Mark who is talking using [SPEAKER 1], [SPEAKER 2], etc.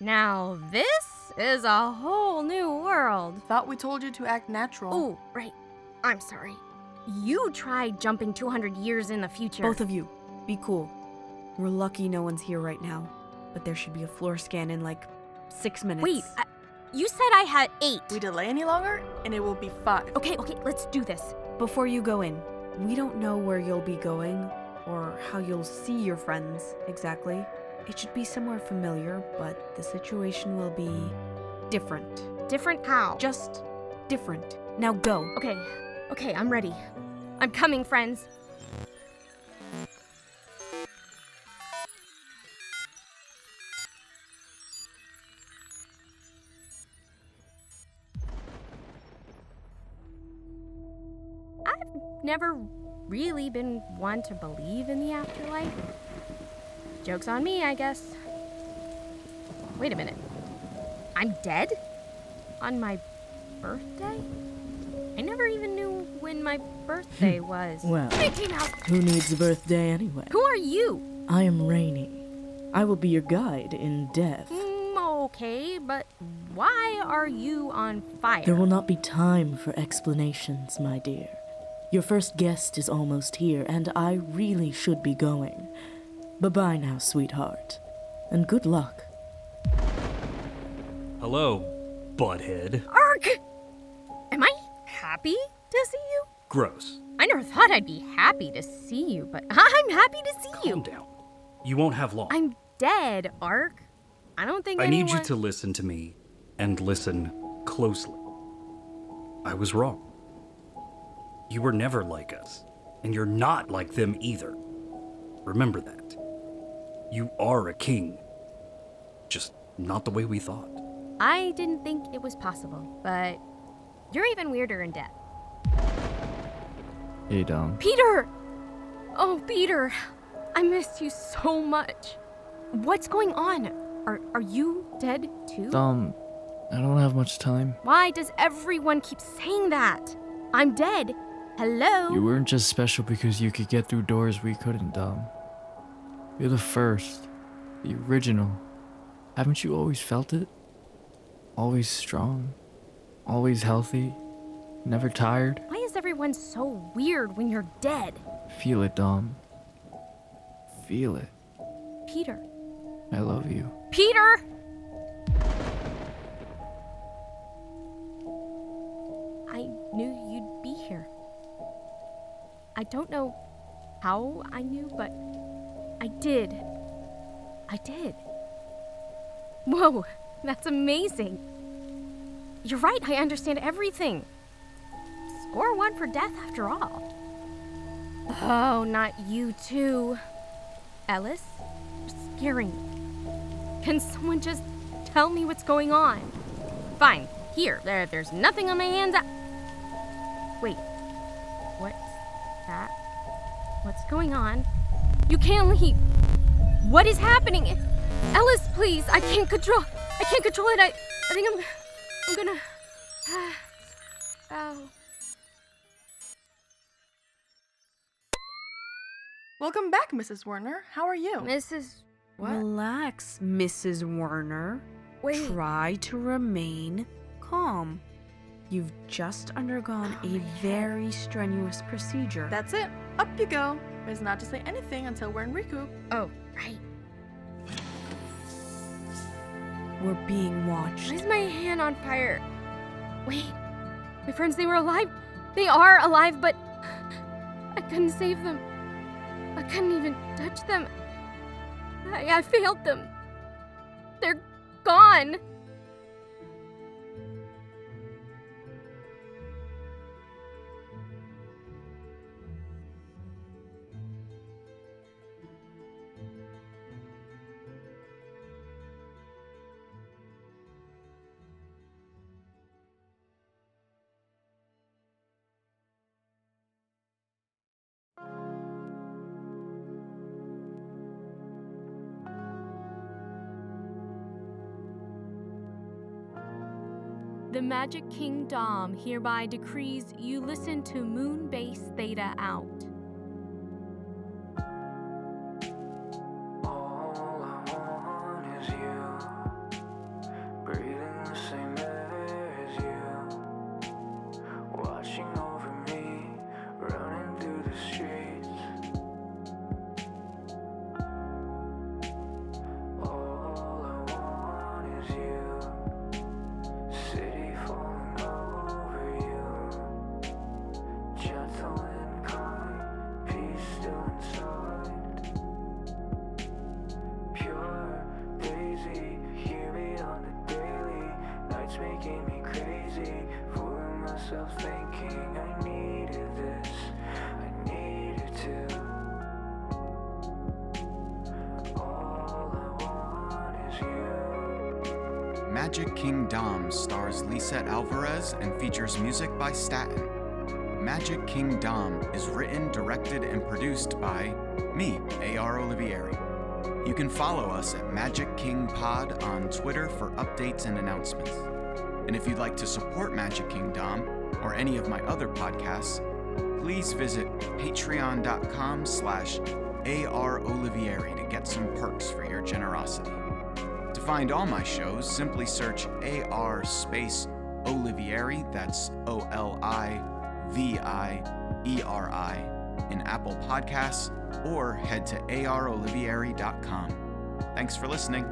[SPEAKER 1] Now this is a whole new world.
[SPEAKER 2] Thought we told you to act natural.
[SPEAKER 1] Oh, right. I'm sorry. You tried jumping 200 years in the future.
[SPEAKER 3] Both of you, be cool. We're lucky no one's here right now, but there should be a floor scan in like six minutes.
[SPEAKER 1] Wait, I, you said I had eight.
[SPEAKER 2] We delay any longer, and it will be five.
[SPEAKER 1] Okay, okay, let's do this.
[SPEAKER 3] Before you go in, we don't know where you'll be going or how you'll see your friends exactly. It should be somewhere familiar, but the situation will be different.
[SPEAKER 1] Different how?
[SPEAKER 3] Just different. Now go.
[SPEAKER 1] Okay, okay, I'm ready. I'm coming, friends. I've never really been one to believe in the afterlife. Joke's on me, I guess. Wait a minute. I'm dead? On my birthday? I never even knew when my birthday was.
[SPEAKER 4] Well. Who needs a birthday anyway?
[SPEAKER 1] who are you?
[SPEAKER 4] I am Rainy. I will be your guide in death.
[SPEAKER 1] Mm, okay, but why are you on fire?
[SPEAKER 4] There will not be time for explanations, my dear. Your first guest is almost here, and I really should be going. Bye bye now, sweetheart. And good luck.
[SPEAKER 5] Hello, butthead.
[SPEAKER 1] Ark! Am I happy to see you?
[SPEAKER 5] Gross.
[SPEAKER 1] I never thought I'd be happy to see you, but I'm happy to see you.
[SPEAKER 5] Calm down. You won't have long.
[SPEAKER 1] I'm dead, Ark. I don't think
[SPEAKER 5] I need you to listen to me and listen closely. I was wrong. You were never like us, and you're not like them either. Remember that. You are a king. Just not the way we thought.
[SPEAKER 1] I didn't think it was possible, but you're even weirder in death.
[SPEAKER 6] Hey, Dom.
[SPEAKER 1] Peter! Oh, Peter! I missed you so much. What's going on? Are, are you dead too?
[SPEAKER 6] Dom, I don't have much time.
[SPEAKER 1] Why does everyone keep saying that? I'm dead. Hello?
[SPEAKER 6] You weren't just special because you could get through doors we couldn't, Dom. You're the first, the original. Haven't you always felt it? Always strong, always healthy, never tired.
[SPEAKER 1] Why is everyone so weird when you're dead?
[SPEAKER 6] Feel it, Dom. Feel it.
[SPEAKER 1] Peter.
[SPEAKER 6] I love you.
[SPEAKER 1] Peter! I knew you'd be here. I don't know how I knew, but I did. I did. Whoa, that's amazing. You're right, I understand everything. Score one for death after all. Oh, not you too. Ellis, you're scaring me. Can someone just tell me what's going on? Fine, here, there, there's nothing on my hands. I- Wait, what's that? What's going on? You can't leave. What is happening? Ellis, please, I can't control. I can't control it. I, I think I'm, I'm gonna. Uh, oh.
[SPEAKER 2] Welcome back, Mrs. Werner. How are you?
[SPEAKER 1] Mrs. What?
[SPEAKER 3] Relax, Mrs. Werner.
[SPEAKER 1] Wait.
[SPEAKER 3] Try to remain calm. You've just undergone
[SPEAKER 1] Oh,
[SPEAKER 3] a
[SPEAKER 1] my head.
[SPEAKER 3] very strenuous procedure.
[SPEAKER 2] That's it. Up you go. It's not to say anything until we're in recoup.
[SPEAKER 1] Oh, right.
[SPEAKER 3] We're being watched.
[SPEAKER 1] Why is my hand on fire? Wait, my friends, they were alive. They are alive, but I couldn't save them. I couldn't even touch them. I, I failed them. They're gone. The Magic King Dom hereby decrees you listen to Moon Base Theta out.
[SPEAKER 7] Magic King Dom stars Lisette Alvarez and features music by Staten. Magic King Dom is written, directed, and produced by me, A.R. Olivieri. You can follow us at Magic King Pod on Twitter for updates and announcements. And if you'd like to support Magic King Dom or any of my other podcasts, please visit patreon.com slash arolivieri to get some perks for your generosity. Find all my shows, simply search AR space Olivieri, that's O L I V I E R I, in Apple Podcasts, or head to arolivieri.com. Thanks for listening.